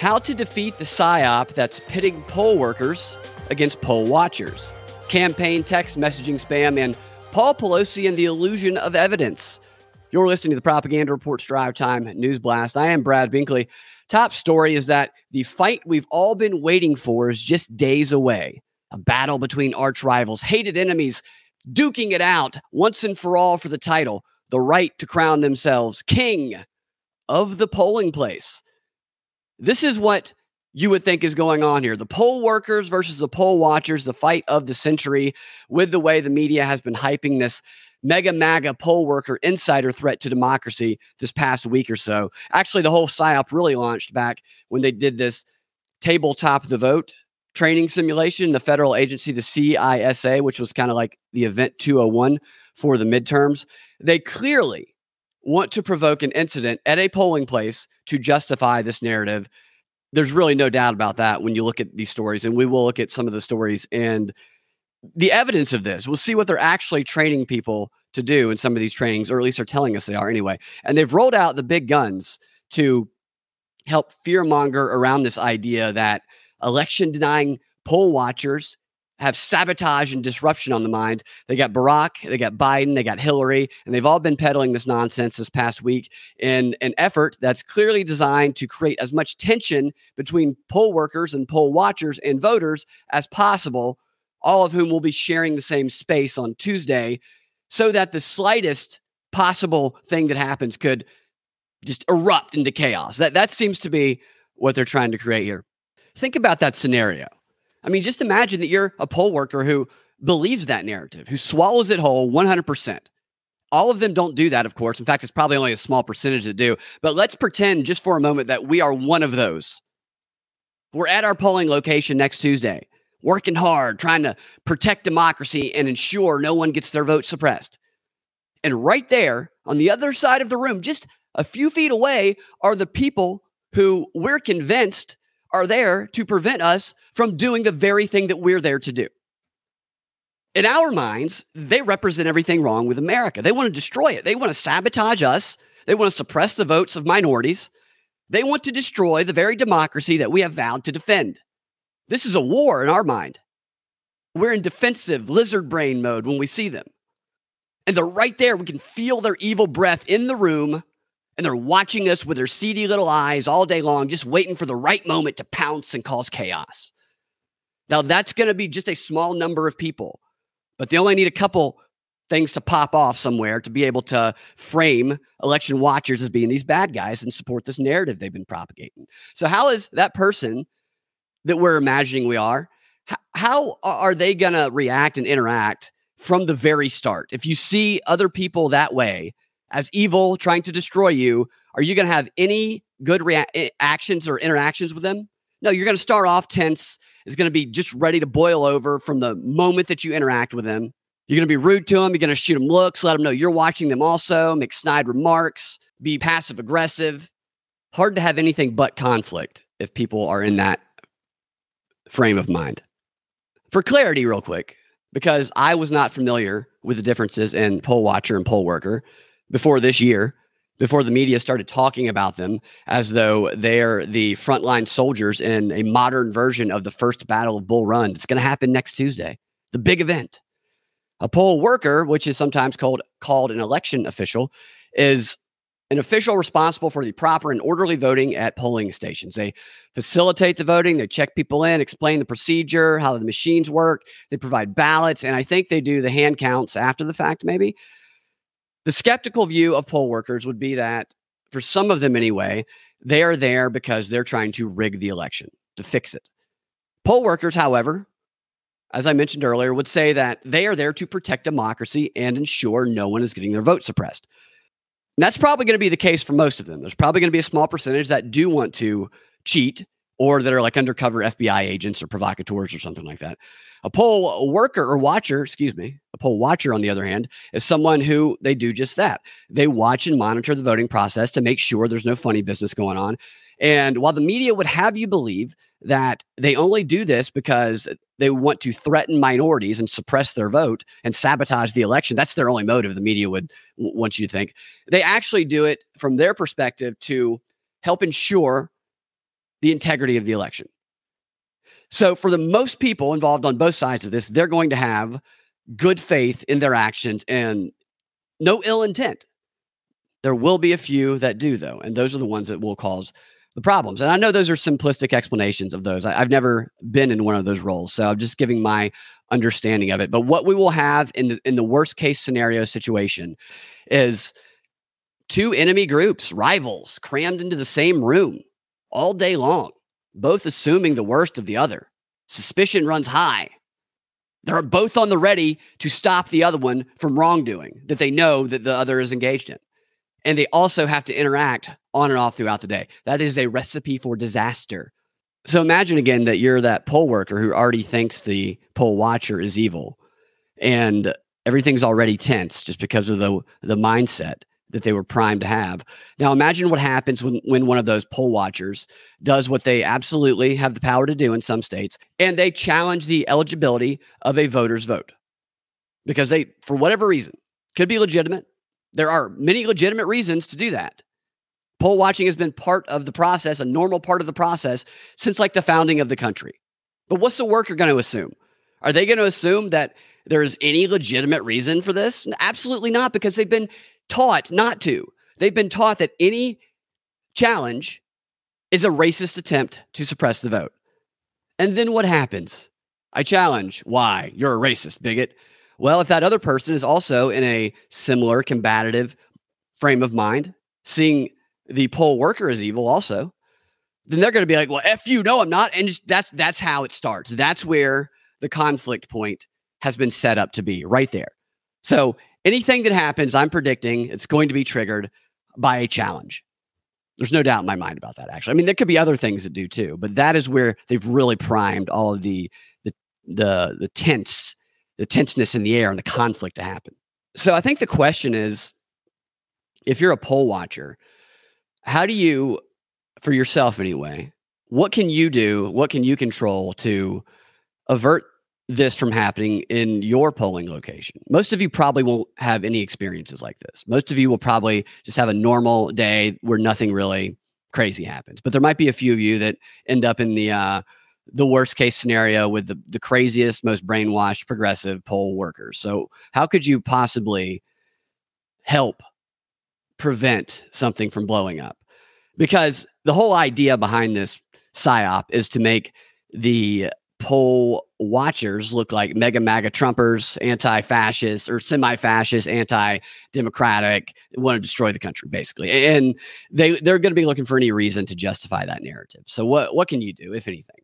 How to defeat the PSYOP that's pitting poll workers against poll watchers. Campaign text messaging spam and Paul Pelosi and the illusion of evidence. You're listening to the Propaganda Report's Drive Time News Blast. I am Brad Binkley. Top story is that the fight we've all been waiting for is just days away. A battle between arch rivals, hated enemies, duking it out once and for all for the title, the right to crown themselves king of the polling place. This is what you would think is going on here. The poll workers versus the poll watchers, the fight of the century, with the way the media has been hyping this mega MAGA poll worker insider threat to democracy this past week or so. Actually, the whole PSYOP really launched back when they did this tabletop the vote training simulation, the federal agency, the CISA, which was kind of like the event 201 for the midterms. They clearly want to provoke an incident at a polling place to justify this narrative. There's really no doubt about that when you look at these stories, and we will look at some of the stories and the evidence of this. We'll see what they're actually training people to do in some of these trainings, or at least they're telling us they are anyway. And they've rolled out the big guns to help fearmonger around this idea that election denying poll watchers have sabotage and disruption on the mind. They got Barack, they got Biden, they got Hillary, and they've all been peddling this nonsense this past week in an effort that's clearly designed to create as much tension between poll workers and poll watchers and voters as possible, all of whom will be sharing the same space on Tuesday, so that the slightest possible thing that happens could just erupt into chaos. That that seems to be what they're trying to create here. Think about that scenario I mean, just imagine that you're a poll worker who believes that narrative, who swallows it whole 100%. All of them don't do that, of course. In fact, it's probably only a small percentage that do. But let's pretend just for a moment that we are one of those. We're at our polling location next Tuesday, working hard, trying to protect democracy and ensure no one gets their vote suppressed. And right there on the other side of the room, just a few feet away, are the people who we're convinced are there to prevent us from doing the very thing that we're there to do. In our minds, they represent everything wrong with America. They want to destroy it. They want to sabotage us. They want to suppress the votes of minorities. They want to destroy the very democracy that we have vowed to defend. This is a war in our mind. We're in defensive lizard brain mode when we see them. And they're right there. We can feel their evil breath in the room and they're watching us with their seedy little eyes all day long, just waiting for the right moment to pounce and cause chaos. Now, that's going to be just a small number of people, but they only need a couple things to pop off somewhere to be able to frame election watchers as being these bad guys and support this narrative they've been propagating. So, how is that person that we're imagining we are? How are they going to react and interact from the very start? If you see other people that way, as evil trying to destroy you, are you going to have any good rea- eh, actions or interactions with them? No, you're going to start off tense. Is going to be just ready to boil over from the moment that you interact with them. You're going to be rude to them. You're going to shoot them looks, let them know you're watching them also, make snide remarks, be passive aggressive. Hard to have anything but conflict if people are in that frame of mind. For clarity, real quick, because I was not familiar with the differences in poll watcher and poll worker before this year, before the media started talking about them as though they're the frontline soldiers in a modern version of the first Battle of Bull Run. It's going to happen next Tuesday, the big event. A poll worker, which is sometimes called called an election official, is an official responsible for the proper and orderly voting at polling stations. They facilitate the voting, they check people in, explain the procedure, how the machines work, they provide ballots, and I think they do the hand counts after the fact, maybe. The skeptical view of poll workers would be that, for some of them anyway, they are there because they're trying to rig the election, to fix it. Poll workers, however, as I mentioned earlier, would say that they are there to protect democracy and ensure no one is getting their vote suppressed. And that's probably going to be the case for most of them. There's probably going to be a small percentage that do want to cheat or that are like undercover FBI agents or provocateurs or something like that. A poll worker or watcher, excuse me, a poll watcher, on the other hand, is someone who they do just that. They watch and monitor the voting process to make sure there's no funny business going on. And while the media would have you believe that they only do this because they want to threaten minorities and suppress their vote and sabotage the election, that's their only motive, the media would want you to think. They actually do it from their perspective to help ensure the integrity of the election. So, for the most people involved on both sides of this, they're going to have good faith in their actions and no ill intent. There will be a few that do, though, and those are the ones that will cause the problems. And I know those are simplistic explanations of those. I, have never been in one of those roles, so I'm just giving my understanding of it. But what we will have in the, in the worst case scenario situation is two enemy groups, rivals, crammed into the same room all day long both assuming the worst of the other. Suspicion runs high. They're both on the ready to stop the other one from wrongdoing that they know that the other is engaged in. And they also have to interact on and off throughout the day. That is a recipe for disaster. So imagine again that you're that poll worker who already thinks the poll watcher is evil and everything's already tense just because of the the mindset that they were primed to have. Now, imagine what happens when, when one of those poll watchers does what they absolutely have the power to do in some states, and they challenge the eligibility of a voter's vote because they, for whatever reason, could be legitimate. There are many legitimate reasons to do that. Poll watching has been part of the process, a normal part of the process since like the founding of the country. But what's the worker going to assume? Are they going to assume that there is any legitimate reason for this? Absolutely not, because they've been taught not to. They've been taught that any challenge is a racist attempt to suppress the vote. And then what happens? I challenge. Why? You're a racist, bigot. Well, if that other person is also in a similar combative frame of mind, seeing the poll worker as evil also, then they're going to be like, "Well, f you, no, I'm not," and just, that's that's how it starts. That's where the conflict point has been set up to be, right there. So anything that happens, I'm predicting it's going to be triggered by a challenge. There's no doubt in my mind about that. Actually, I mean, there could be other things that do too, but that is where they've really primed all of the the the, the tense, the tenseness in the air and the conflict to happen. So I think the question is, if you're a poll watcher, how do you, for yourself anyway, what can you do? What can you control to avert this from happening in your polling location. Most of you probably won't have any experiences like this. Most of you will probably just have a normal day where nothing really crazy happens. But there might be a few of you that end up in the uh, the worst case scenario with the, the craziest, most brainwashed progressive poll workers. So how could you possibly help prevent something from blowing up? Because the whole idea behind this psyop is to make the poll watchers look like mega MAGA Trumpers, anti fascist or semi fascist, anti democratic, want to destroy the country, basically. And they, they're going to be looking for any reason to justify that narrative. So, what, what can you do, if anything?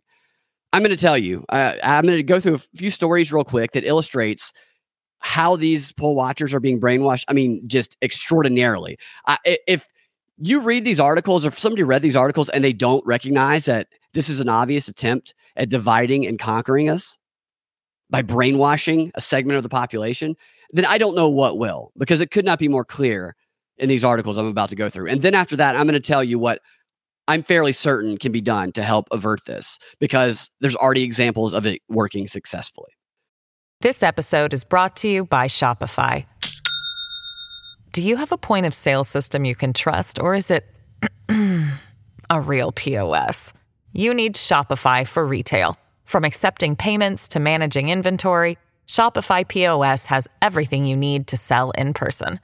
I'm going to tell you, uh, I'm going to go through a few stories real quick that illustrates how these poll watchers are being brainwashed. I mean, just extraordinarily. I, if you read these articles, or if somebody read these articles and they don't recognize that this is an obvious attempt at dividing and conquering us by brainwashing a segment of the population, then I don't know what will, because it could not be more clear in these articles I'm about to go through. And then after that, I'm going to tell you what I'm fairly certain can be done to help avert this, because there's already examples of it working successfully. This episode is brought to you by Shopify. Do you have a point of sale system you can trust, or is it a real POS? You need Shopify for retail. From accepting payments to managing inventory, Shopify POS has everything you need to sell in person.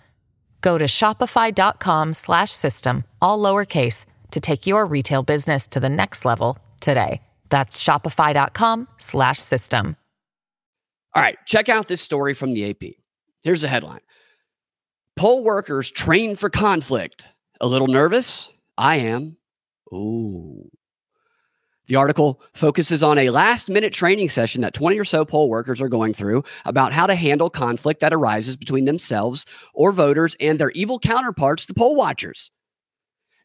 Go to shopify.com/system all lowercase to take your retail business to the next level today. That's shopify.com/system. All right, check out this story from the AP. Here's the headline. Poll workers trained for conflict. A little nervous? I am. Ooh. The article focuses on a last minute training session that 20 or so poll workers are going through about how to handle conflict that arises between themselves or voters and their evil counterparts, the poll watchers.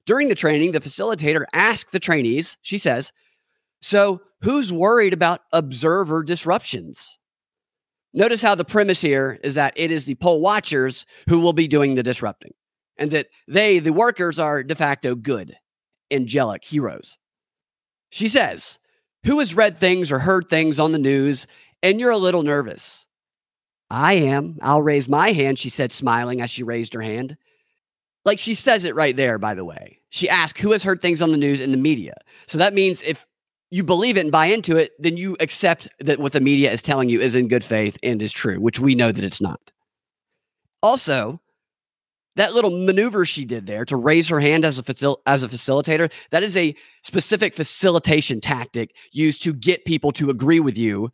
During the training, the facilitator asked the trainees, she says, So who's worried about observer disruptions? Notice how the premise here is that it is the poll watchers who will be doing the disrupting and that they, the workers, are de facto good, angelic heroes. She says, Who has read things or heard things on the news and you're a little nervous? I am. I'll raise my hand, she said, smiling as she raised her hand. Like she says it right there, by the way. She asked, Who has heard things on the news in the media? So that means if you believe it and buy into it, then you accept that what the media is telling you is in good faith and is true, which we know that it's not. Also, that little maneuver she did there to raise her hand as a facil- as a facilitator that is a specific facilitation tactic used to get people to agree with you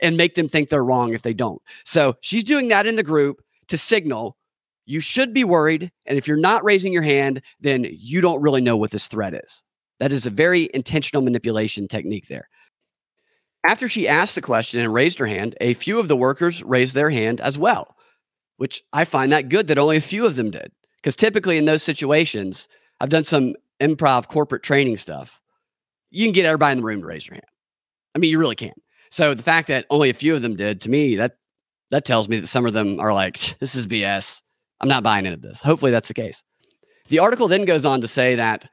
and make them think they're wrong if they don't. So she's doing that in the group to signal you should be worried and if you're not raising your hand then you don't really know what this threat is. That is a very intentional manipulation technique there. After she asked the question and raised her hand a few of the workers raised their hand as well which I find that good that only a few of them did. Because typically in those situations, I've done some improv corporate training stuff. You can get everybody in the room to raise your hand. I mean, you really can. So the fact that only a few of them did, to me, that that tells me that some of them are like, this is BS. I'm not buying into this. Hopefully that's the case. The article then goes on to say that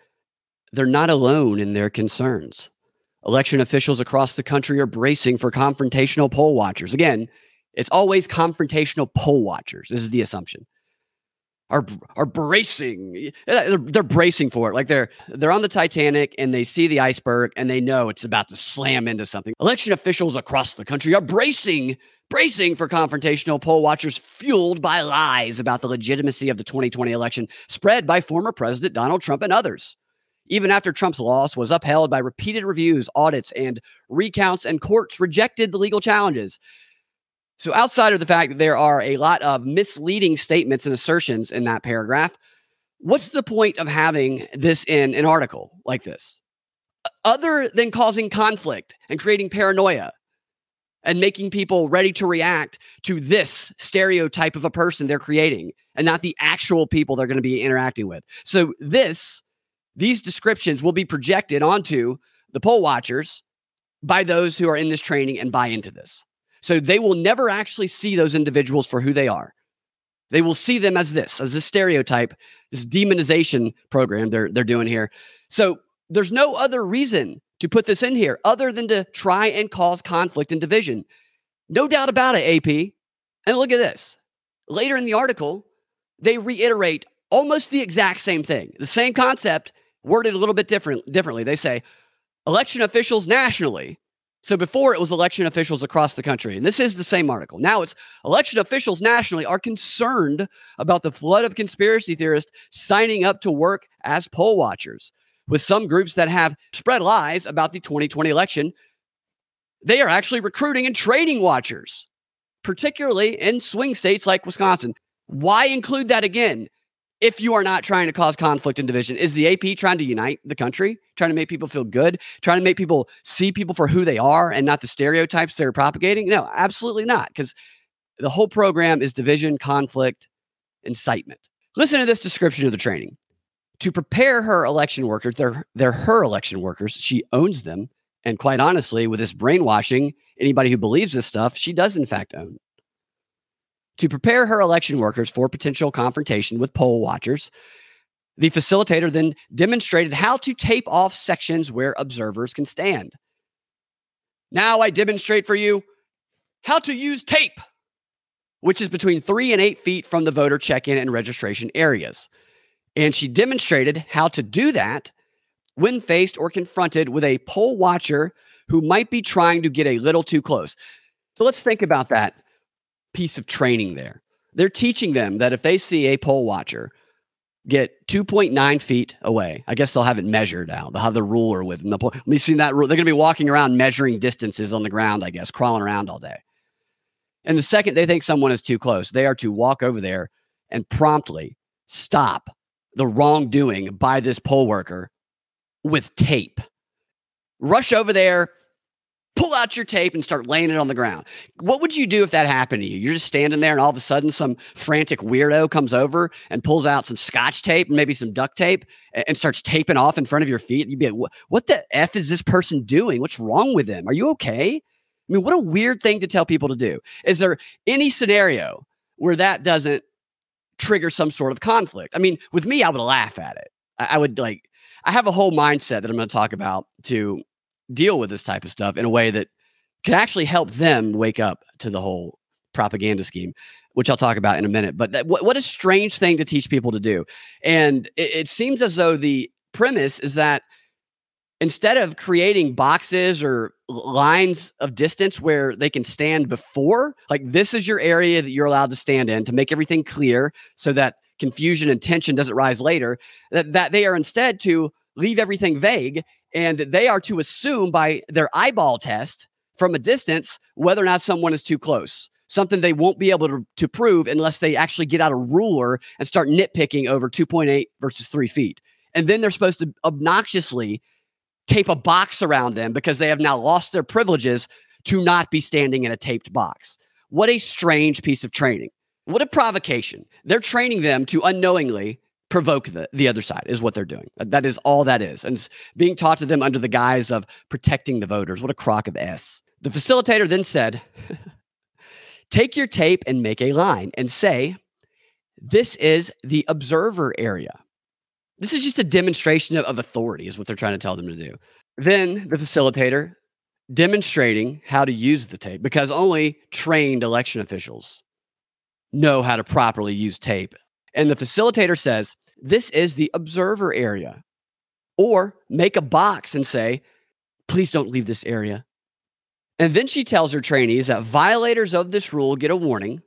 they're not alone in their concerns. Election officials across the country are bracing for confrontational poll watchers. Again, it's always confrontational poll watchers. This is the assumption. Are are bracing. Eh, they're, they're bracing for it. Like they're they're on the Titanic and they see the iceberg and they know it's about to slam into something. Election officials across the country are bracing bracing for confrontational poll watchers fueled by lies about the legitimacy of the 2020 election spread by former President Donald Trump and others. Even after Trump's loss was upheld by repeated reviews, audits, and recounts, and courts rejected the legal challenges, so, outside of the fact that there are a lot of misleading statements and assertions in that paragraph, what's the point of having this in an article like this? Other than causing conflict and creating paranoia and making people ready to react to this stereotype of a person they're creating and not the actual people they're going to be interacting with. So, this, these descriptions will be projected onto the poll watchers by those who are in this training and buy into this. So they will never actually see those individuals for who they are. They will see them as this, as a stereotype, this demonization program they're they're doing here. So there's no other reason to put this in here other than to try and cause conflict and division. No doubt about it, AP. And look at this. Later in the article, they reiterate almost the exact same thing, the same concept, worded a little bit different, differently. They say election officials nationally so before it was election officials across the country. And this is the same article. Now it's election officials nationally are concerned about the flood of conspiracy theorists signing up to work as poll watchers. With some groups that have spread lies about the 2020 election, they are actually recruiting and training watchers, particularly in swing states like Wisconsin. Why include that again? If you are not trying to cause conflict and division? Is the AP trying to unite the country, trying to make people feel good, trying to make people see people for who they are and not the stereotypes they're propagating? No, absolutely not, because the whole program is division, conflict, incitement. Listen to this description of the training. To prepare her election workers, they're, they're her election workers. She owns them. And quite honestly, with this brainwashing, anybody who believes this stuff, she does in fact own to prepare her election workers for potential confrontation with poll watchers. The facilitator then demonstrated how to tape off sections where observers can stand. Now I demonstrate for you how to use tape, which is between three and eight feet from the voter check in and registration areas. And she demonstrated how to do that when faced or confronted with a poll watcher who might be trying to get a little too close. So let's think about that piece of training there. They're teaching them that if they see a poll watcher get 2.9 feet away, I guess they'll have it measured out. They'll have the ruler with them. They'll, me see that rule. They're going to be walking around measuring distances on the ground, I guess, crawling around all day. And the second they think someone is too close, they are to walk over there and promptly stop the wrongdoing by this poll worker with tape. rush over there, pull out your tape and start laying it on the ground. What would you do if that happened to you? You're just standing there and all of a sudden some frantic weirdo comes over and pulls out some scotch tape and maybe some duct tape and starts taping off in front of your feet. You'd be like, what the F is this person doing? What's wrong with them? Are you okay? I mean, what a weird thing to tell people to do. Is there any scenario where that doesn't trigger some sort of conflict? I mean, with me, I would laugh at it. I, would like, I have a whole mindset that I'm going to talk about to deal with this type of stuff in a way that can actually help them wake up to the whole propaganda scheme, which I'll talk about in a minute. But that, what, what a strange thing to teach people to do. And it, it seems as though the premise is that instead of creating boxes or lines of distance where they can stand before, like this is your area that you're allowed to stand in to make everything clear so that confusion and tension doesn't rise later, that, that they are instead to leave everything vague and they are to assume by their eyeball test from a distance whether or not someone is too close. Something they won't be able to, to prove unless they actually get out a ruler and start nitpicking over 2.8 versus three feet. And then they're supposed to obnoxiously tape a box around them because they have now lost their privileges to not be standing in a taped box. What a strange piece of training. What a provocation. They're training them to unknowingly provoke the, the other side is what they're doing. Uh, that is all that is. And being taught to them under the guise of protecting the voters. What a crock of S. The facilitator then said, Take your tape and make a line and say, This is the observer area. This is just a demonstration of, of authority, is what they're trying to tell them to do. Then the facilitator demonstrating how to use the tape because only trained election officials know how to properly use tape and the facilitator says, This is the observer area. Or make a box and say, Please don't leave this area. And then she tells her trainees that violators of this rule get a warning.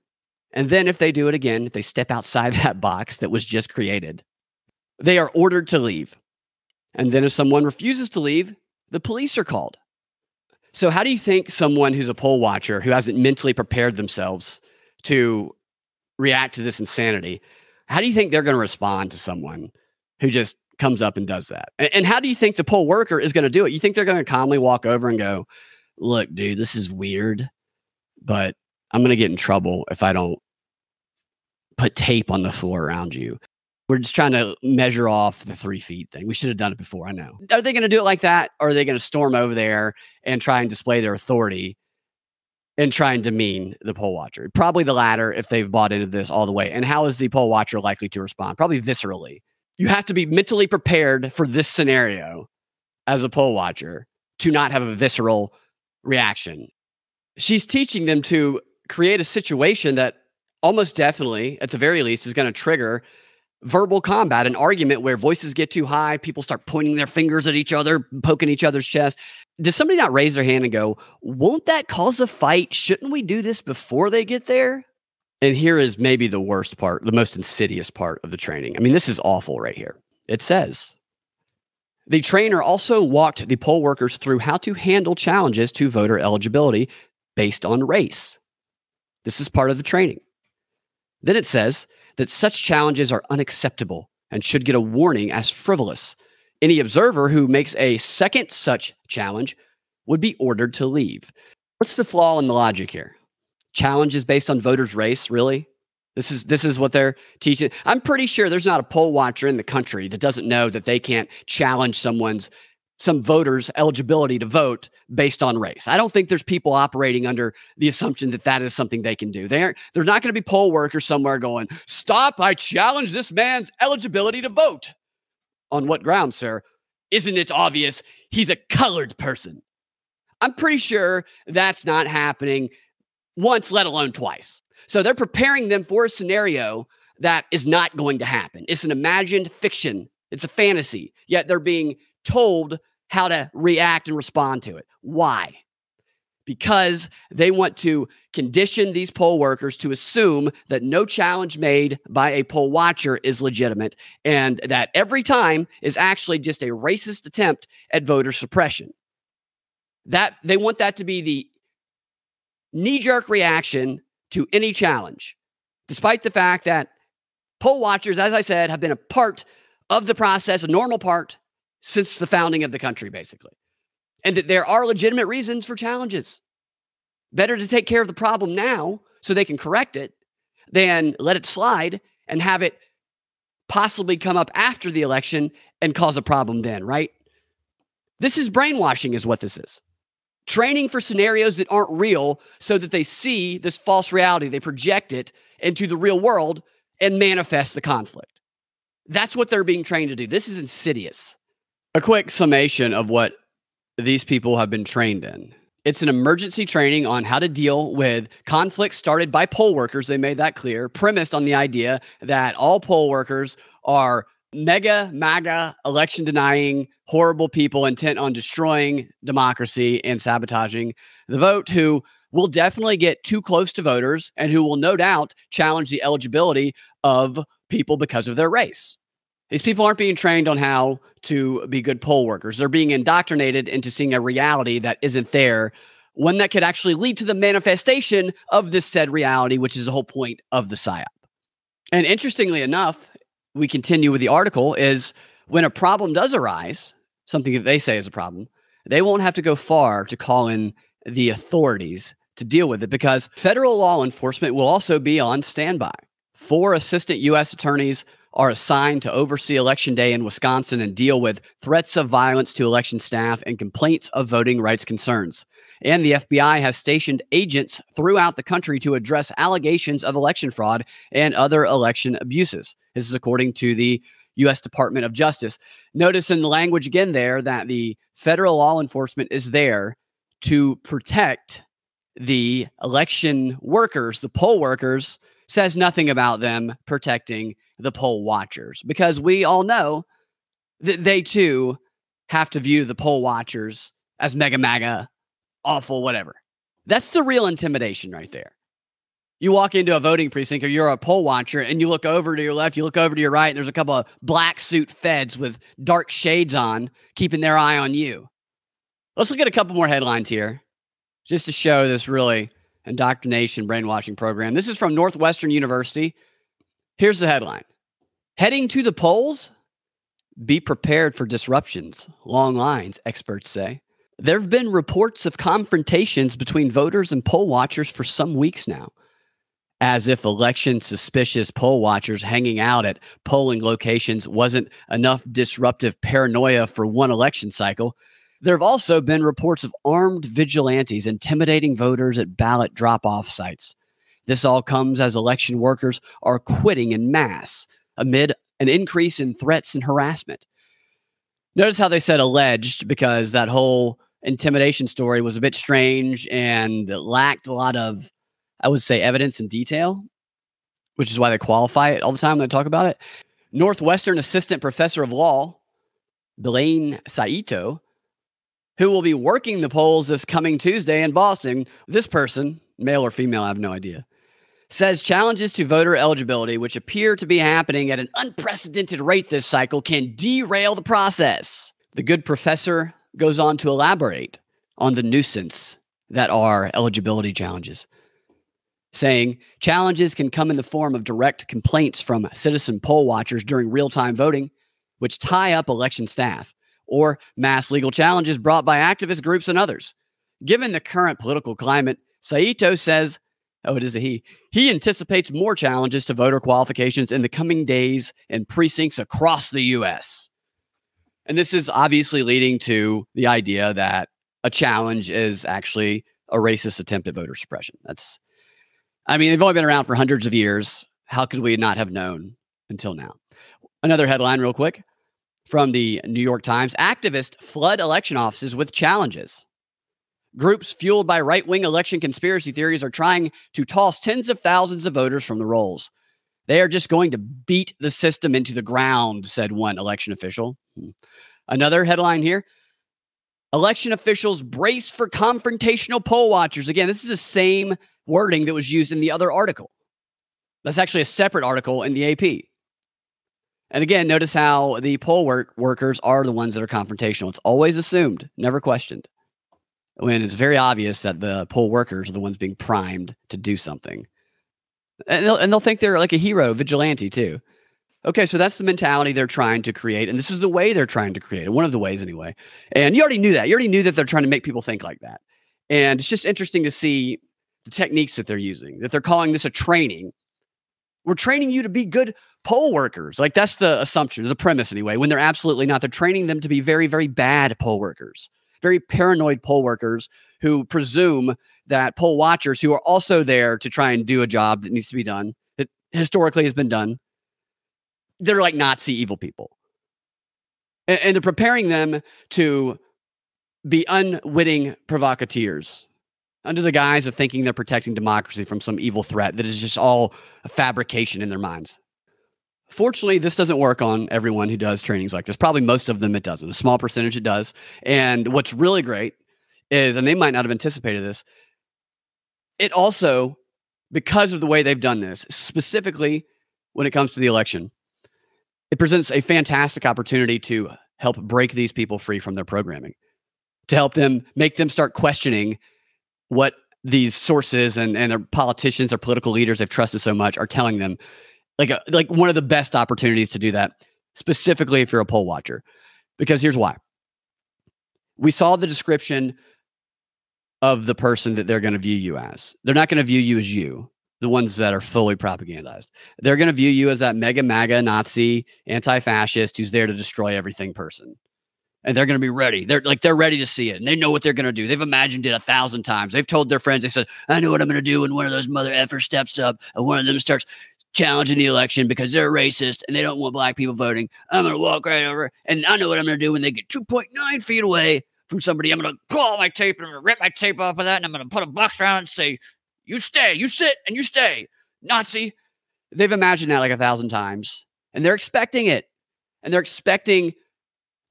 And then if they do it again, if they step outside that box that was just created, they are ordered to leave. And then if someone refuses to leave, the police are called. So, how do you think someone who's a poll watcher who hasn't mentally prepared themselves to react to this insanity, how do you think they're going to respond to someone who just comes up and does that? And, and how do you think the poll worker is going to do it? You think they're going to calmly walk over and go, look, dude, this is weird, but I'm going to get in trouble if I don't put tape on the floor around you. We're just trying to measure off the three feet thing. We should have done it before. I know. Are they going to do it like that? Or are they going to storm over there and try and display their authority and try and demean the poll watcher? Probably the latter if they've bought into this all the way. And how is the poll watcher likely to respond? Probably viscerally. You have to be mentally prepared for this scenario as a poll watcher to not have a visceral reaction. She's teaching them to create a situation that almost definitely, at the very least, is going to trigger verbal combat, an argument where voices get too high, people start pointing their fingers at each other, poking each other's chest does somebody not raise their hand and go, won't that cause a fight? Shouldn't we do this before they get there? And here is maybe the worst part, the most insidious part of the training. I mean, this is awful right here. It says the trainer also walked the poll workers through how to handle challenges to voter eligibility based on race. This is part of the training. Then it says that such challenges are unacceptable and should get a warning as frivolous any observer who makes a second such challenge would be ordered to leave. What's the flaw in the logic here? Challenge is based on voters' race, really? This is this is what they're teaching. I'm pretty sure there's not a poll watcher in the country that doesn't know that they can't challenge someone's some voters' eligibility to vote based on race. I don't think there's people operating under the assumption that that is something they can do. They aren't, there's not going to be poll workers somewhere going, "Stop! I challenge this man's eligibility to vote." On what grounds, sir? Isn't it obvious he's a colored person? I'm pretty sure that's not happening once, let alone twice. So they're preparing them for a scenario that is not going to happen. It's an imagined fiction, it's a fantasy, yet they're being told how to react and respond to it. Why? Because they want to condition these poll workers to assume that no challenge made by a poll watcher is legitimate and that every time is actually just a racist attempt at voter suppression. That they want that to be the knee-jerk reaction to any challenge, despite the fact that poll watchers, as I said, have been a part of the process, a normal part since the founding of the country, basically. And that there are legitimate reasons for challenges. Better to take care of the problem now so they can correct it than let it slide and have it possibly come up after the election and cause a problem then, right? This is brainwashing, is what this is. Training for scenarios that aren't real so that they see this false reality, they project it into the real world and manifest the conflict. That's what they're being trained to do. This is insidious. A quick summation of what these people have been trained in. It's an emergency training on how to deal with conflicts started by poll workers. They made that clear, premised on the idea that all poll workers are mega, MAGA, election denying, horrible people intent on destroying democracy and sabotaging the vote who will definitely get too close to voters and who will no doubt challenge the eligibility of people because of their race. These people aren't being trained on how to be good poll workers. They're being indoctrinated into seeing a reality that isn't there, one that could actually lead to the manifestation of this said reality, which is the whole point of the PSYOP. And interestingly enough, we continue with the article is when a problem does arise, something that they say is a problem, they won't have to go far to call in the authorities to deal with it because federal law enforcement will also be on standby. Four assistant U.S. attorneys are assigned to oversee election day in Wisconsin and deal with threats of violence to election staff and complaints of voting rights concerns. And the FBI has stationed agents throughout the country to address allegations of election fraud and other election abuses. This is according to the U.S. Department of Justice. Notice in the language again there that the federal law enforcement is there to protect the election workers, the poll workers, says nothing about them protecting the poll watchers because we all know that they too have to view the poll watchers as mega maga, awful, whatever. That's the real intimidation right there. You walk into a voting precinct or you're a poll watcher and you look over to your left, you look over to your right, and there's a couple of black suit feds with dark shades on, keeping their eye on you. Let's look at a couple more headlines here just to show this really indoctrination brainwashing program. This is from Northwestern University. Here's the headline Heading to the polls? Be prepared for disruptions, long lines, experts say. There have been reports of confrontations between voters and poll watchers for some weeks now, as if election suspicious poll watchers hanging out at polling locations wasn't enough disruptive paranoia for one election cycle. There have also been reports of armed vigilantes intimidating voters at ballot drop off sites. This all comes as election workers are quitting in mass amid an increase in threats and harassment. Notice how they said alleged because that whole intimidation story was a bit strange and lacked a lot of, I would say, evidence and detail, which is why they qualify it all the time when they talk about it. Northwestern assistant professor of law, Blaine Saito, who will be working the polls this coming Tuesday in Boston. This person, male or female, I have no idea, says challenges to voter eligibility, which appear to be happening at an unprecedented rate this cycle, can derail the process. The good professor goes on to elaborate on the nuisance that are eligibility challenges, saying challenges can come in the form of direct complaints from citizen poll watchers during real time voting, which tie up election staff, or mass legal challenges brought by activist groups and others. Given the current political climate, Saito says oh, it is a he. He anticipates more challenges to voter qualifications in the coming days in precincts across the U.S. And this is obviously leading to the idea that a challenge is actually a racist attempt at voter suppression. That's, I mean, they've only been around for hundreds of years. How could we not have known until now? Another headline, real quick, from the New York Times activists flood election offices with challenges. Groups fueled by right wing election conspiracy theories are trying to toss tens of thousands of voters from the rolls. They are just going to beat the system into the ground, said one election official. Hmm. Another headline here Election officials brace for confrontational poll watchers. Again, this is the same wording that was used in the other article. That's actually a separate article in the AP. And again, notice how the poll work workers are the ones that are confrontational. It's always assumed, never questioned when it's very obvious that the poll workers are the ones being primed to do something. And they'll, and they'll think they're like a hero vigilante too. Okay, so that's the mentality they're trying to create. And this is the way they're trying to create it, one of the ways anyway. And you already knew that. You already knew that they're trying to make people think like that. And it's just interesting to see the techniques that they're using, that they're calling this a training. We're training you to be good poll workers. Like that's the assumption, the premise anyway, when they're absolutely not. They're training them to be very, very bad poll workers, very paranoid poll workers who presume that poll watchers who are also there to try and do a job that needs to be done, that historically has been done, they're like Nazi evil people. And, and they're preparing them to be unwitting provocateurs under the guise of thinking they're protecting democracy from some evil threat that is just all a fabrication in their minds. Fortunately, this doesn't work on everyone who does trainings like this. Probably most of them it doesn't. A small percentage it does. And what's really great is, and they might not have anticipated this, it also, because of the way they've done this, specifically when it comes to the election, it presents a fantastic opportunity to help break these people free from their programming, to help them make them start questioning what these sources and, and their politicians or political leaders they've trusted so much are telling them. Like a, like one of the best opportunities to do that, specifically if you're a poll watcher. Because here's why. We saw the description of the person that they're going to view you as. They're not going to view you as you the ones that are fully propagandized. They're going to view you as that mega MAGA Nazi anti fascist who's there to destroy everything person. And they're going to be ready. They're like, they're ready to see it. And they know what they're going to do. They've imagined it a thousand times. They've told their friends, they said, I know what I'm going to do when one of those mother effers steps up and one of them starts challenging the election because they're racist and they don't want black people voting. I'm going to walk right over and I know what I'm going to do when they get 2.9 feet away from somebody. I'm going to pull my tape and I'm going to rip my tape off of that and I'm going to put a box around and say, you stay, you sit, and you stay. Nazi. They've imagined that like a thousand times, and they're expecting it. And they're expecting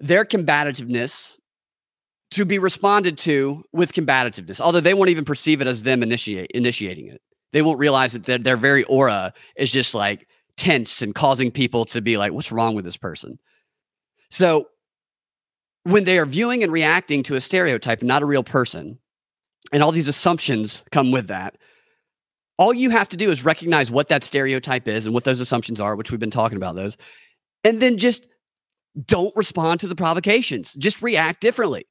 their combativeness to be responded to with combativeness, although they won't even perceive it as them initiate, initiating it. They won't realize that their, their very aura is just like tense and causing people to be like, what's wrong with this person? So when they are viewing and reacting to a stereotype, not a real person, and all these assumptions come with that. All you have to do is recognize what that stereotype is and what those assumptions are, which we've been talking about those, and then just don't respond to the provocations. Just react differently.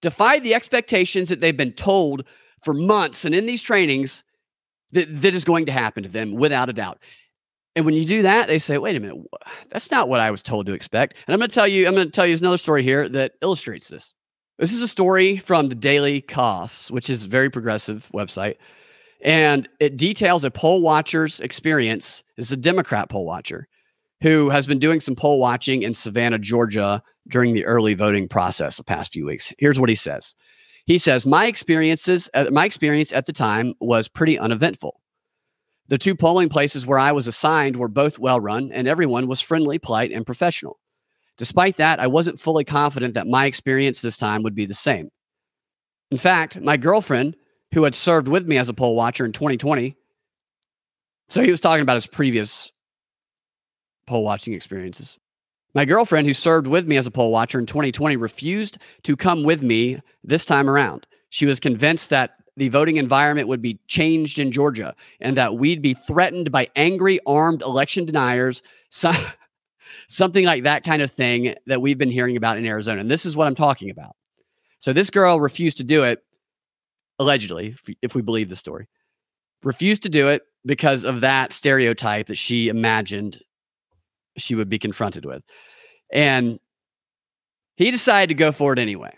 Defy the expectations that they've been told for months and in these trainings that, that is going to happen to them without a doubt. And when you do that, they say, wait a minute, that's not what I was told to expect. And I'm going to tell you, I'm going to tell you another story here that illustrates this. This is a story from the Daily Kos, which is a very progressive website. And it details a poll watcher's experience. It's a Democrat poll watcher who has been doing some poll watching in Savannah, Georgia during the early voting process the past few weeks. Here's what he says. He says, "My experiences uh, my experience at the time was pretty uneventful. The two polling places where I was assigned were both well run and everyone was friendly, polite, and professional. Despite that, I wasn't fully confident that my experience this time would be the same. In fact, my girlfriend, who had served with me as a poll watcher in 2020, so he was talking about his previous poll watching experiences. My girlfriend, who served with me as a poll watcher in 2020, refused to come with me this time around. She was convinced that the voting environment would be changed in Georgia and that we'd be threatened by angry armed election deniers. So, something like that kind of thing that we've been hearing about in Arizona. And this is what I'm talking about. So this girl refused to do it, allegedly, if we believe the story, refused to do it because of that stereotype that she imagined she would be confronted with. And he decided to go for it anyway.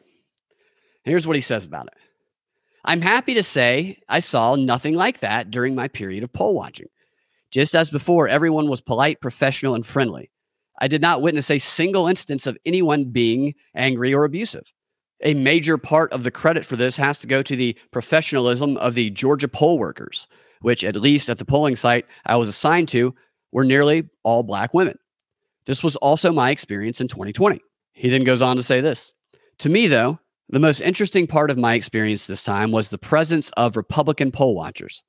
Here's what he says about it. I'm happy to say I saw nothing like that during my period of poll watching. Just as before, everyone was polite, professional, and friendly. I did not witness a single instance of anyone being angry or abusive. A major part of the credit for this has to go to the professionalism of the Georgia poll workers, which, at least at the polling site I was assigned to, were nearly all black women. This was also my experience in 2020. He then goes on to say this To me, though, the most interesting part of my experience this time was the presence of Republican poll watchers.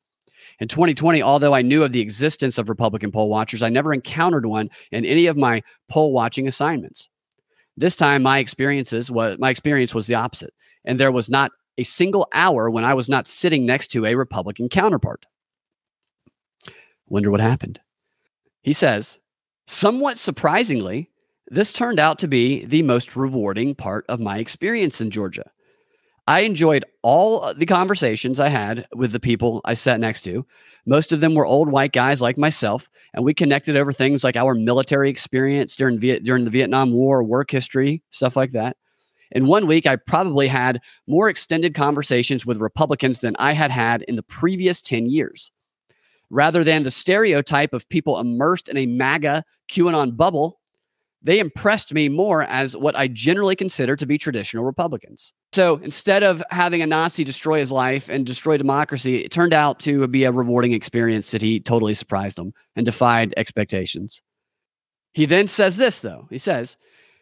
In 2020, although I knew of the existence of Republican poll watchers, I never encountered one in any of my poll watching assignments. This time, my experiences was my experience was the opposite, and there was not a single hour when I was not sitting next to a Republican counterpart. Wonder what happened. He says Somewhat surprisingly, this turned out to be the most rewarding part of my experience in Georgia. I enjoyed all the conversations I had with the people I sat next to. Most of them were old white guys like myself, and we connected over things like our military experience during Viet- during the Vietnam War, work history, stuff like that. In one week, I probably had more extended conversations with Republicans than I had had in the previous 10 years. Rather than the stereotype of people immersed in a MAGA QAnon bubble, they impressed me more as what I generally consider to be traditional Republicans. So instead of having a Nazi destroy his life and destroy democracy, it turned out to be a rewarding experience that he totally surprised him and defied expectations. He then says this, though. He says,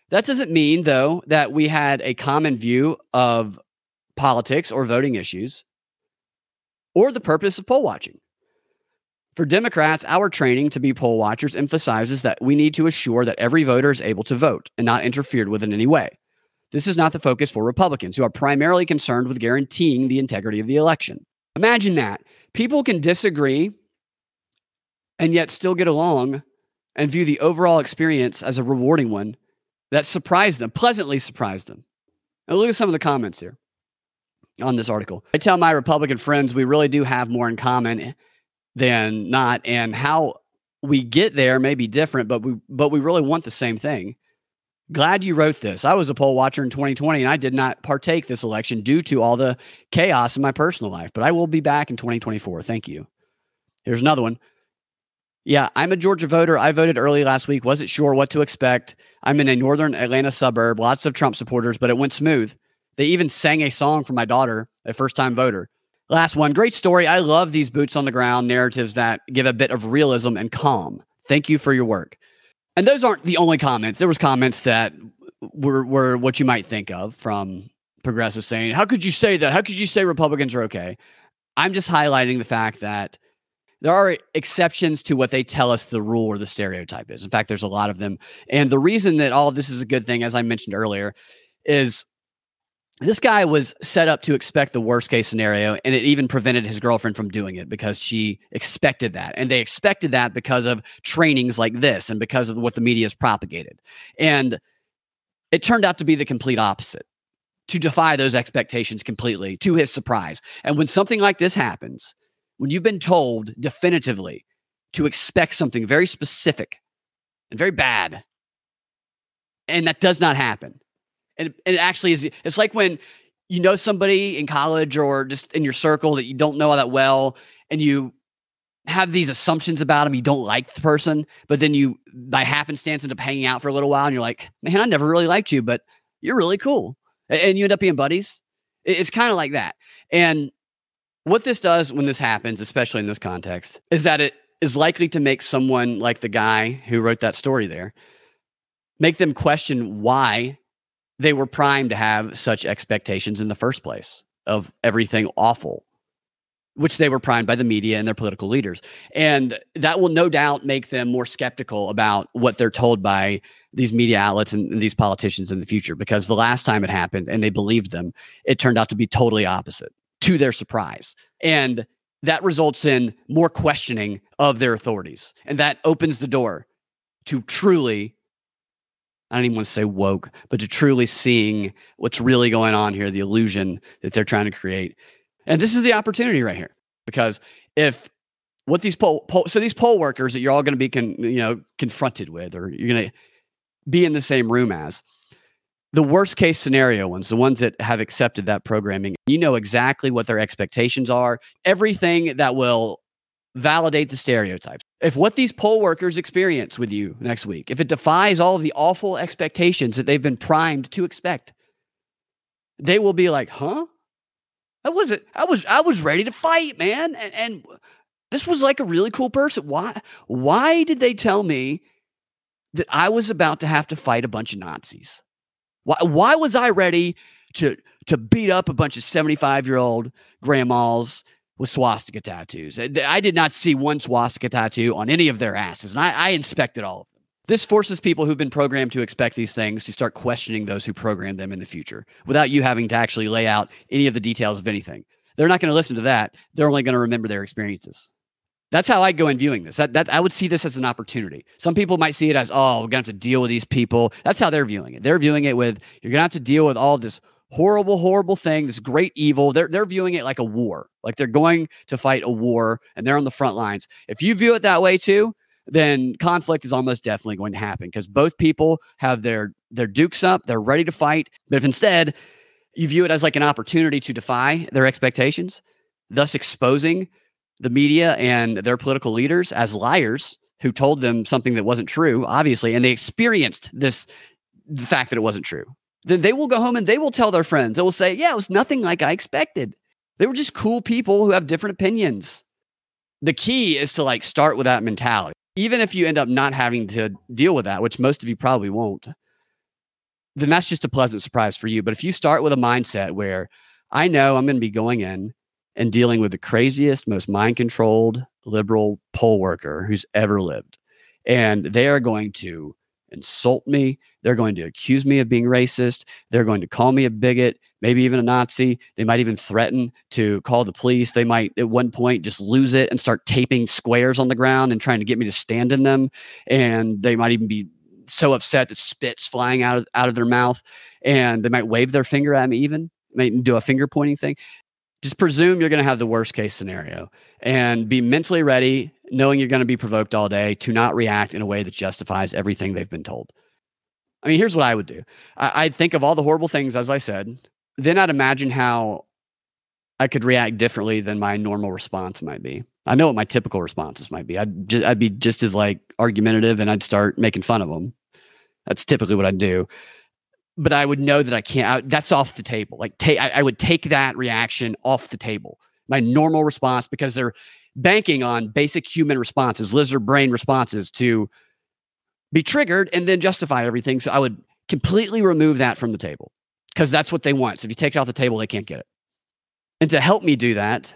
that doesn't mean, though, that we had a common view of politics or voting issues or the purpose of poll watching. For Democrats, our training to be poll watchers emphasizes that we need to assure that every voter is able to vote and not interfered with in any way. This is not the focus for Republicans, who are primarily concerned with guaranteeing the integrity of the election. Imagine that. People can disagree and yet still get along and view the overall experience as a rewarding one that surprised them, pleasantly surprised them. Now, look at some of the comments here on this article. I tell my Republican friends we really do have more in common than not, and how we get there may be different, but we but we really want the same thing. Glad you wrote this. I was a poll watcher in 2020 and I did not partake this election due to all the chaos in my personal life, but I will be back in 2024. Thank you. Here's another one. Yeah, I'm a Georgia voter. I voted early last week. Wasn't sure what to expect. I'm in a northern Atlanta suburb, lots of Trump supporters, but it went smooth. They even sang a song for my daughter, a first time voter. Last one, great story. I love these boots on the ground narratives that give a bit of realism and calm. Thank you for your work. And those aren't the only comments. There was comments that were were what you might think of from progressives saying, "How could you say that? How could you say Republicans are okay?" I'm just highlighting the fact that there are exceptions to what they tell us the rule or the stereotype is. In fact, there's a lot of them. And the reason that all this is a good thing, as I mentioned earlier, is this guy was set up to expect the worst case scenario, and it even prevented his girlfriend from doing it because she expected that. And they expected that because of trainings like this and because of what the media has propagated. And it turned out to be the complete opposite to defy those expectations completely to his surprise. And when something like this happens, when you've been told definitively to expect something very specific and very bad, and that does not happen. And, and it actually is, it's like when you know somebody in college or just in your circle that you don't know all that well, and you have these assumptions about them. You don't like the person, but then you, by happenstance, end up hanging out for a little while, and you're like, man, I never really liked you, but you're really cool. And you end up being buddies. It's kind of like that. And what this does when this happens, especially in this context, is that it is likely to make someone like the guy who wrote that story there make them question why they were primed to have such expectations in the first place of everything awful which they were primed by the media and their political leaders. And that will no doubt make them more skeptical about what they're told by these media outlets and, and, these politicians in the future because the last time it happened and they believed them, it turned out to be totally opposite to their surprise. And that results in more questioning of their authorities. And that opens the door to truly, I don't even want to say woke, but to truly seeing what's really going on here, the illusion that they're trying to create. And this is the opportunity right here because if what these poll, poll so these poll workers that you're all going to be con, you know confronted with or you're going to be in the same room as the worst case scenario ones, the ones that have accepted that programming, you know exactly what their expectations are, everything that will validate the stereotypes. If what these poll workers experience with you next week, if it defies all of the awful expectations that they've been primed to expect, they will be like, huh? I wasn't, I was, I was ready to fight, man. And, and this was like a really cool person. Why, why did they tell me that I was about to have to fight a bunch of Nazis? Why, why was I ready to to beat up a bunch of 75 year old grandmas with swastika tattoos? Uh, I did not see one swastika tattoo on any of their asses, and I, I inspected all of them. This forces people who've been programmed to expect these things to start questioning those who programmed them in the future without you having to actually lay out any of the details of anything. They're not going to listen to that. They're only going to remember their experiences. That's how I go in viewing this. That, that I would see this as an opportunity. Some people might see it as, oh, we're gonna have to deal with these people. That's how they're viewing it. They're viewing it with you're gonna have to deal with all this horrible, horrible thing, this great evil. They're they're viewing it like a war, like they're going to fight a war and they're on the front lines. If you view it that way too, then conflict is almost definitely going to happen because both people have their their dukes up, they're ready to fight. But if instead you view it as like an opportunity to defy their expectations, thus exposing the media and their political leaders as liars who told them something that wasn't true, obviously, and they experienced this the fact that it wasn't true. Then they will go home and they will tell their friends. They will say, "Yeah, it was nothing like I expected. They were just cool people who have different opinions." The key is to like start with that mentality. Even if you end up not having to deal with that, which most of you probably won't, then that's just a pleasant surprise for you. But if you start with a mindset where I know I'm going to be going in and dealing with the craziest, most mind controlled liberal poll worker who's ever lived. And they are going to insult me. They're going to accuse me of being racist. They're going to call me a bigot, maybe even a Nazi. They might even threaten to call the police. They might, at one point, just lose it and start taping squares on the ground and trying to get me to stand in them. And they might even be so upset that spit's flying out of, out of their mouth. And they might wave their finger at me, even, might do a finger pointing thing just presume you're going to have the worst case scenario and be mentally ready, knowing you're going to be provoked all day to not react in a way that justifies everything they've been told. I mean, here's what I would do I, would think of all the horrible things, as I said. Then I'd imagine how I could react differently than my normal response might be. I know what my typical responses might be. I'd, just, I'd be just as like argumentative and I'd start making fun of them. That's typically what I'd do but I would know that I can't. I, that's off the table. Like, take I, I would take that reaction off the table. My normal response because they're banking on basic human responses, lizard brain responses to be triggered and then justify everything. So I would completely remove that from the table because that's what they want. So if you take it off the table, they can't get it. And to help me do that,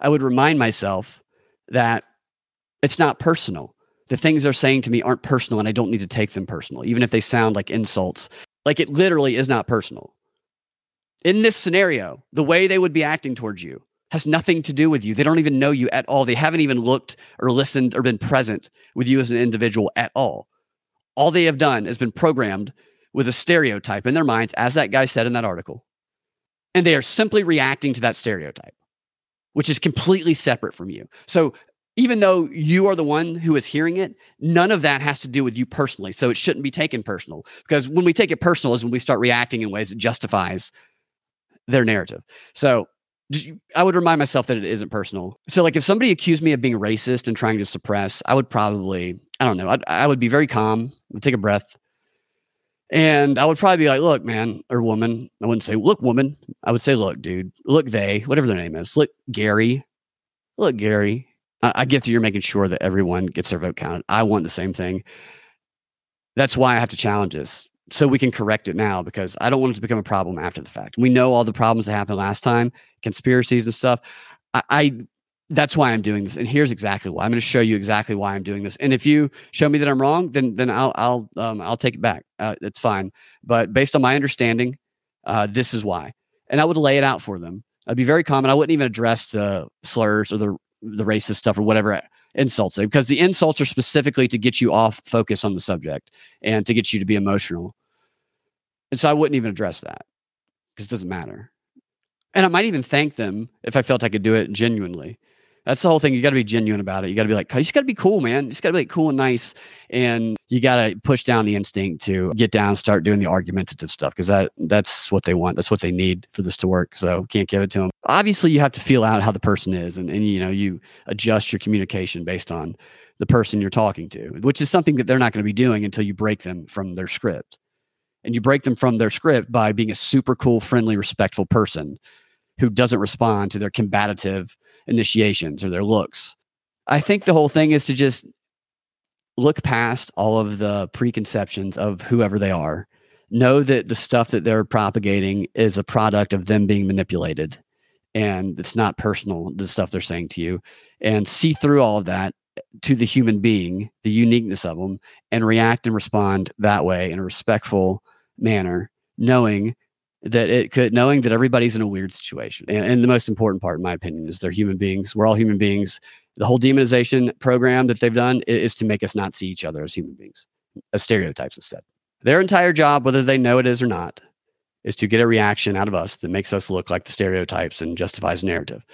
I would remind myself that it's not personal the things they're saying to me aren't personal and I don't need to take them personal, even if they sound like insults. Like it literally is not personal. In this scenario, the way they would be acting towards you has nothing to do with you. They don't even know you at all. They haven't even looked or listened or been present with you as an individual at all. All they have done has been programmed with a stereotype in their minds, as that guy said in that article. And they are simply reacting to that stereotype, which is completely separate from you. So even though you are the one who is hearing it, none of that has to do with you personally. So it shouldn't be taken personal because when we take it personal is when we start reacting in ways that justifies their narrative. So I would remind myself that it isn't personal. So like if somebody accused me of being racist and trying to suppress, I would probably, I don't know, I'd, I would be very calm, would take a breath. And I would probably be like, look, man or woman. I wouldn't say, look, woman. I would say, look, dude, look, they, whatever their name is. Look, Gary. Look, Gary I get that you're making sure that everyone gets their vote counted. I want the same thing. That's why I have to challenge this so we can correct it now because I don't want it to become a problem after the fact. We know all the problems that happened last time, conspiracies and stuff. I, I that's why I'm doing this, and here's exactly why. I'm going to show you exactly why I'm doing this. And if you show me that I'm wrong, then then I'll I'll um, I'll take it back. Uh, it's fine. But based on my understanding, uh, this is why. And I would lay it out for them. I'd be very and I wouldn't even address the slurs or the the racist stuff or whatever insults because the insults are specifically to get you off focus on the subject and to get you to be emotional. And so I wouldn't even address that because it doesn't matter. And I might even thank them if I felt I could do it genuinely. That's the whole thing. You got to be genuine about it. You got to be like, you just got to be cool, man. You just got to be like cool and nice. And you got to push down the instinct to get down, start doing the argumentative stuff because that that's what they want. That's what they need for this to work. So can't give it to them. Obviously, you have to feel out how the person is, and, and you know you adjust your communication based on the person you're talking to, which is something that they're not going to be doing until you break them from their script. And you break them from their script by being a super cool, friendly, respectful person who doesn't respond to their combative initiations or their looks. I think the whole thing is to just look past all of the preconceptions of whoever they are. Know that the stuff that they're propagating is a product of them being manipulated and it's not personal, the stuff they're saying to you, and see through all of that to the human being, the uniqueness of them, and react and respond that way in a respectful manner, knowing that it could knowing that everybody's in a weird situation and, and, the most important part in my opinion is they're human beings we're all human beings The whole demonization program that they've done is to make us not see each other as human beings, as stereotypes instead. Their entire job, whether they know it is or not, is to get a reaction out of us that makes us look like the stereotypes and justifies narrative.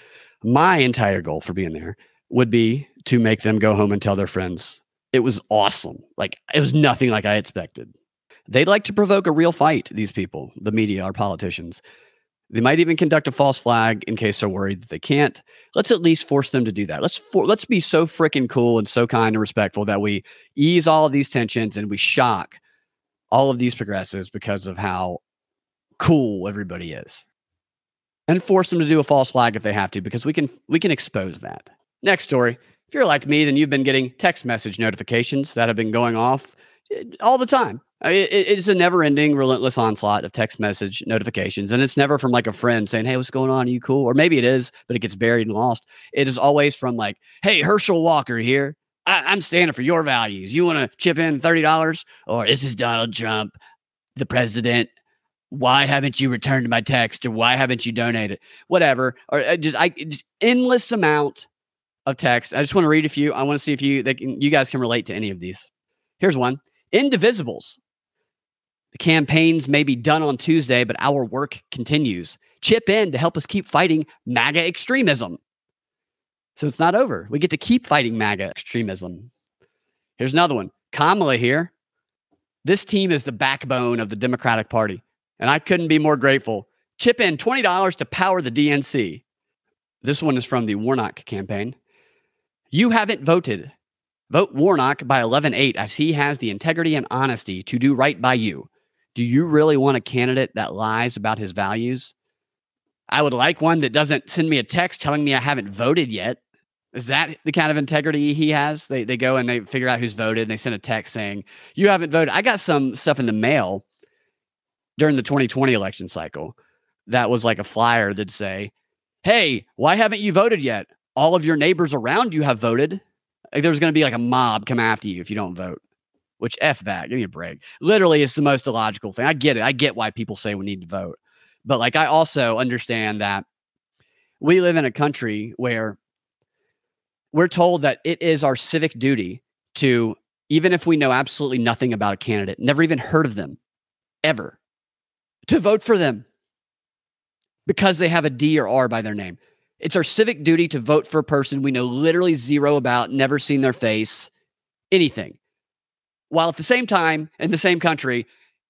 My entire goal for being there would be to make them go home and tell their friends it was awesome. Like it was nothing like I expected. They'd like to provoke a real fight, these people, the media, our politicians. They might even conduct a false flag in case they're worried that they can't. Let's at least force them to do that. Let's for, let's be so freaking cool and so kind and respectful that we ease all of these tensions and we shock all of these progressives because of how cool everybody is. And force them to do a false flag if they have to because we can we can expose that. Next story. If you're like me, then you've been getting text message notifications that have been going off eh, all the time. I mean, it, it's a never ending, relentless onslaught of text message notifications. And it's never from like a friend saying, Hey, what's going on? Are you cool? Or maybe it is, but it gets buried and lost. It is always from like, Hey, Herschel Walker here. I, am standing for your values. You want to chip in $30? Or this is Donald Trump, the president. Why haven't you returned my text? Or why haven't you donated? Whatever. Or uh, just, I just endless amount of text. I just want to read a few. I want to see if you, they can, you guys can relate to any of these. Here's one Indivisibles the campaigns may be done on Tuesday, but our work continues. Chip in to help us keep fighting MAGA extremism. So it's not over. We get to keep fighting MAGA extremism. Here's another one Kamala here. This team is the backbone of the Democratic Party, and I couldn't be more grateful. Chip in $20 to power the DNC. This one is from the Warnock campaign. You haven't voted. Vote Warnock by 11 8 as he has the integrity and honesty to do right by you. Do you really want a candidate that lies about his values? I would like one that doesn't send me a text telling me I haven't voted yet. Is that the kind of integrity he has? They, they go and they figure out who's voted and they send a text saying, You haven't voted. I got some stuff in the mail during the 2020 election cycle that was like a flyer that'd say, Hey, why haven't you voted yet? All of your neighbors around you have voted. Like there's going to be like a mob come after you if you don't vote which F that. Give me a break. Literally, it's the most illogical thing. I get it. I get why people say we need to vote. But like, I also understand that we live in a country where we're told that it is our civic duty to, even if we know absolutely nothing about a candidate, never even heard of them ever, to vote for them because they have a D or R by their name. It's our civic duty to vote for a person we know literally zero about, never seen their face, anything while at the same time in the same country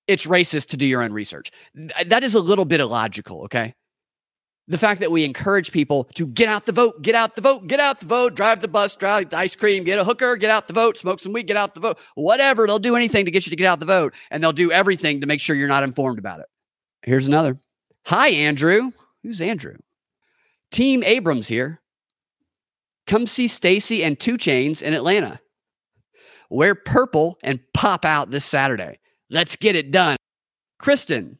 it's racist to do your own research. Uh, that is a little bit illogical okay? The fact that we encourage people to get out the vote get out the vote get out the vote drive the bus drive the ice cream get a hooker get out the vote smoke some weed get out the vote whatever they'll do anything to get you to get out the vote and they'll do everything to make sure you're not informed about it. Here's another. Hi andrew. Who's andrew? Team abrams here. Come see Stacey and 2 Chainz in atlanta Wear purple and pop out this Saturday. Let's get it done. Kristen,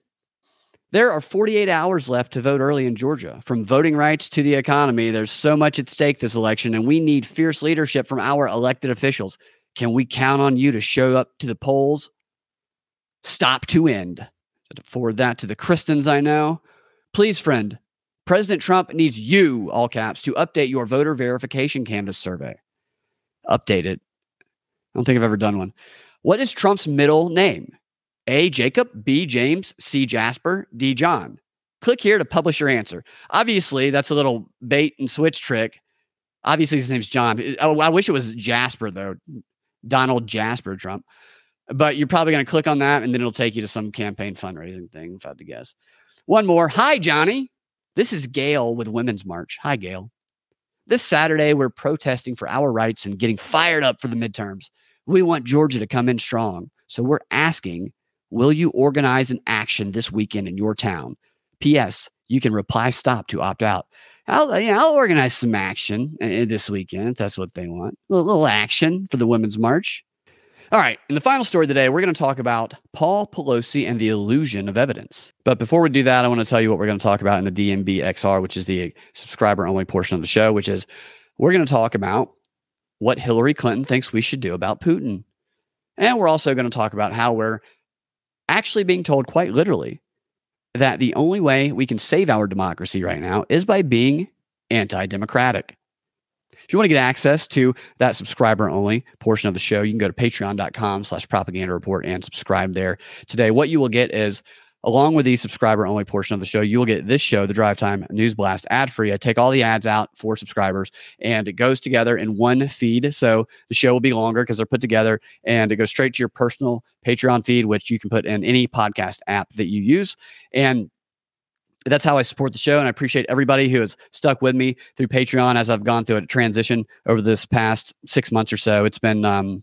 there are 48 hours left to vote early in Georgia. From voting rights to the economy, there's so much at stake this election, and we need fierce leadership from our elected officials. Can we count on you to show up to the polls? Stop to end. Forward that to the Kristens I know. Please, friend, President Trump needs you, all caps, to update your voter verification canvas survey. Update it I don't think I've ever done one. What is Trump's middle name? A. Jacob, B. James, C. Jasper, D. John. Click here to publish your answer. Obviously, that's a little bait and switch trick. Obviously, his name's John. Oh, I wish it was Jasper, though. Donald Jasper Trump. But you're probably going to click on that, and then it'll take you to some campaign fundraising thing, if I had to guess. One more. Hi, Johnny. This is Gail with Women's March. Hi, Gail. This Saturday, we're protesting for our rights and getting fired up for the midterms. We want Georgia to come in strong. So we're asking, will you organize an action this weekend in your town? P.S. You can reply stop to opt out. I'll, yeah, I'll organize some action uh, this weekend if that's what they want. A little action for the Women's March. All right. In the final story today, we're going to talk about Paul Pelosi and the illusion of evidence. But before we do that, I want to tell you what we're going to talk about in the DNB XR, which is the subscriber only portion of the show, which is we're going to talk about what Hillary Clinton thinks we should do about Putin. And we're also going to talk about how we're actually being told quite literally that the only way we can save our democracy right now is by being anti democratic. If you want to get access to that subscriber only portion of the show, you can go to patreon.com slash propaganda report and subscribe there today. What you will get is along with the subscriber only portion of the show, you will get this show, the Drive Time News Blast, ad free. I take all the ads out for subscribers and it goes together in one feed. So the show will be longer because they're put together and it goes straight to your personal Patreon feed, which you can put in any podcast app that you use. And that's how I support the show. And I appreciate everybody who has stuck with me through Patreon as I've gone through a transition over this past six months or so. It's been, um,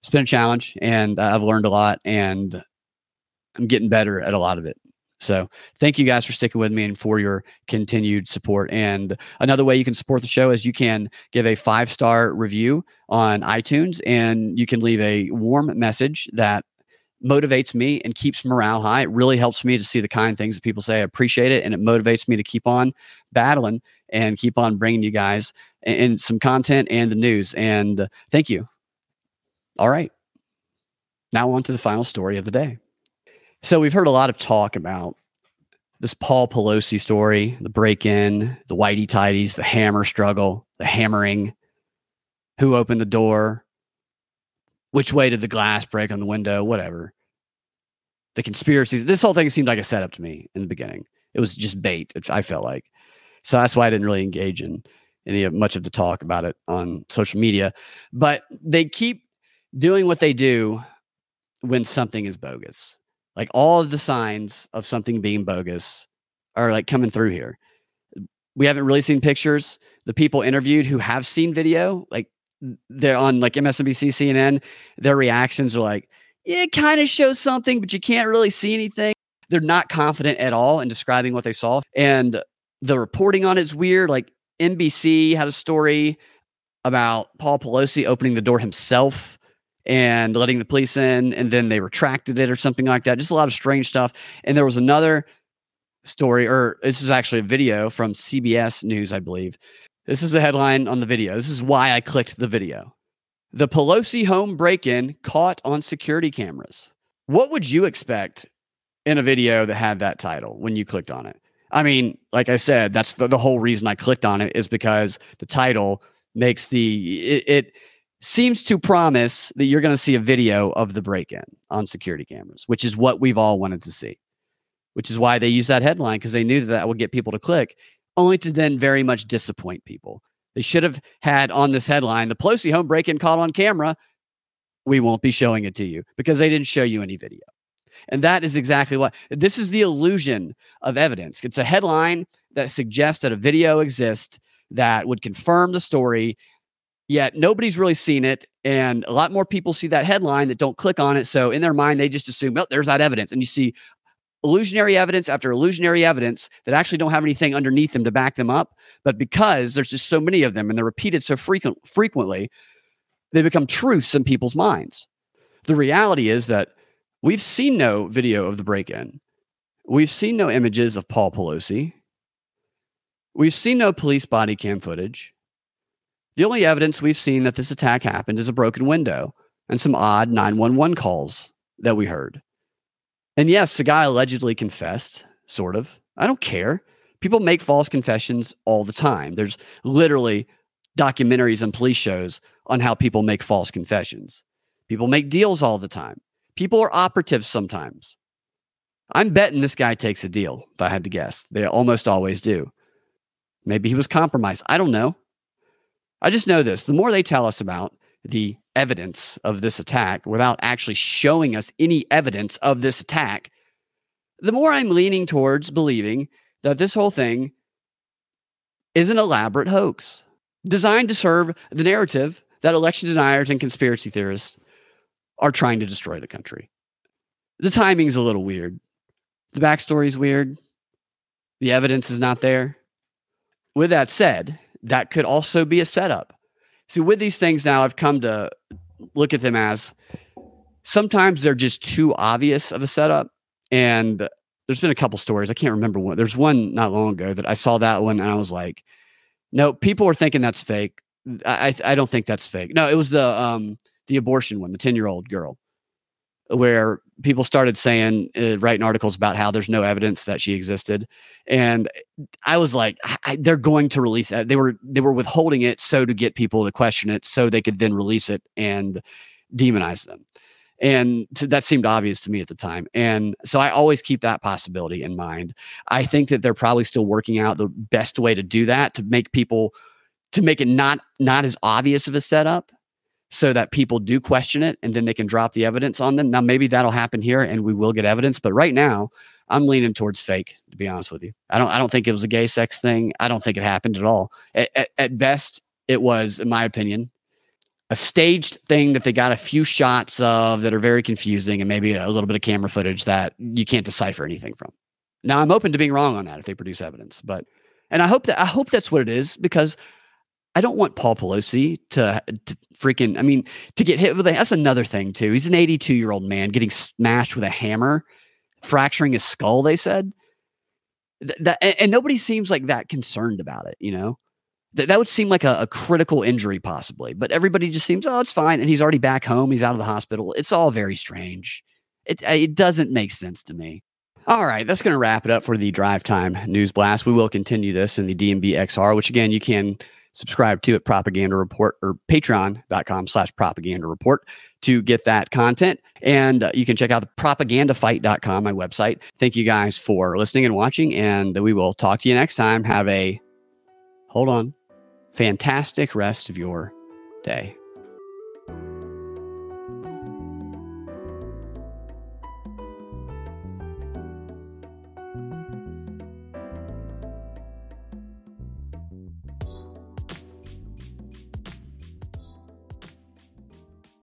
it's been a challenge and I've learned a lot and I'm getting better at a lot of it. So thank you guys for sticking with me and for your continued support. And another way you can support the show is you can give a five star review on iTunes and you can leave a warm message that motivates me and keeps morale high. It really helps me to see the kind things that people say. I appreciate it. And it motivates me to keep on battling and keep on bringing you guys and some content and the news. And uh, thank you. All right. Now on to the final story of the day. So we've heard a lot of talk about this Paul Pelosi story, the break in, the whitey tidies, the hammer struggle, the hammering, who opened the door, which way did the glass break on the window, whatever. The conspiracies. This whole thing seemed like a setup to me in the beginning. It was just bait, I felt like. So that's why I didn't really engage in any of much of the talk about it on social media. But they keep doing what they do when something is bogus like all of the signs of something being bogus are like coming through here. We haven't really seen pictures. The people interviewed who have seen video, like they're on like MSNBC, CNN, their reactions are like, it kind of shows something, but you can't really see anything. They're not confident at all in describing what they saw. And the reporting on it's weird. Like NBC had a story about Paul Pelosi opening the door himself and letting the police in, and then they retracted it or something like that. Just a lot of strange stuff. And there was another story, or this is actually a video from CBS News, I believe. This is the headline on the video. This is why I clicked the video. The Pelosi home break in caught on security cameras. What would you expect in a video that had that title when you clicked on it? I mean, like I said, that's the, the whole reason I clicked on it is because the title makes the it, it seems to promise that you're going to see a video of the break in on security cameras, which is what we've all wanted to see, which is why they use that headline because they knew that, that would get people to click, only to then very much disappoint people. They should have had on this headline the Pelosi home break in caught on camera. We won't be showing it to you because they didn't show you any video. And that is exactly what this is the illusion of evidence. It's a headline that suggests that a video exists that would confirm the story yet nobody's really seen it. And a lot more people see that headline that don't click on it. So in their mind, they just assume, oh, there's that evidence. And you see illusionary evidence after illusionary evidence that actually don't have anything underneath them to back them up. But because there's just so many of them and they're repeated so frequent, frequently, they become truths in people's minds. The reality is that we've seen no video of the break in. We've seen no images of Paul Pelosi. We've seen no police body cam footage. The only evidence we've seen that this attack happened is a broken window and some odd 911 calls that we heard. And yes, the guy allegedly confessed, sort of. I don't care. People make false confessions all the time. There's literally documentaries and police shows on how people make false confessions. People make deals all the time. People are operatives sometimes. I'm betting this guy takes a deal, if I had to guess. They almost always do. Maybe he was compromised. I don't know. I just know this the more they tell us about the evidence of this attack without actually showing us any evidence of this attack, the more I'm leaning towards believing that this whole thing is an elaborate hoax designed to serve the narrative that election deniers and conspiracy theorists are trying to destroy the country. The timing's a little weird. The backstory's weird. The evidence is not there. With that said, that could also be a setup. See, with these things now, I've come to look at them as sometimes they're just too obvious of a setup. And there's been a couple stories. I can't remember one. There's one not long ago that I saw that one and I was like, no, people are thinking that's fake. I I don't think that's fake. No, it was the um the abortion one, the 10 year old girl, where people started saying, uh, writing articles about how there's no evidence that she existed, and I was like, I, they're going to release it. They were they were withholding it so to get people to question it, so they could then release it and demonize them. And that seemed obvious to me at the time. And so I always keep that possibility in mind. I think that they're probably still working out the best way to do that to make people to make it not not as obvious of a setup so that people do question it and then they can drop the evidence on them. Now maybe that'll happen here and we will get evidence, but right now I'm leaning towards fake to be honest with you. I don't I don't think it was a gay sex thing. I don't think it happened at all. At, at, at best it was in my opinion a staged thing that they got a few shots of that are very confusing and maybe a little bit of camera footage that you can't decipher anything from. Now I'm open to being wrong on that if they produce evidence, but and I hope that I hope that's what it is because I don't want Paul Pelosi to, to freaking I mean to get hit with a that's another thing too. He's an 82 year old man getting smashed with a hammer, fracturing his skull. They said that, and, and nobody seems like that concerned about it. You know, that, that would seem like a, a, critical injury, possibly. But everybody just seems, oh, it's fine. And he's already back home. He's out of the hospital. It's all very strange. It, it doesn't make sense to me. All right, that's going to wrap it up for the drive time news blast. We will continue this in the DNB XR, which again, you can subscribe to at Propaganda Report or patreon.com slash propaganda report to get that content. And uh, you can check out the propagandafight.com, my website. Thank you guys for listening and watching. And we will talk to you next time. Have a, hold on, fantastic rest of your day.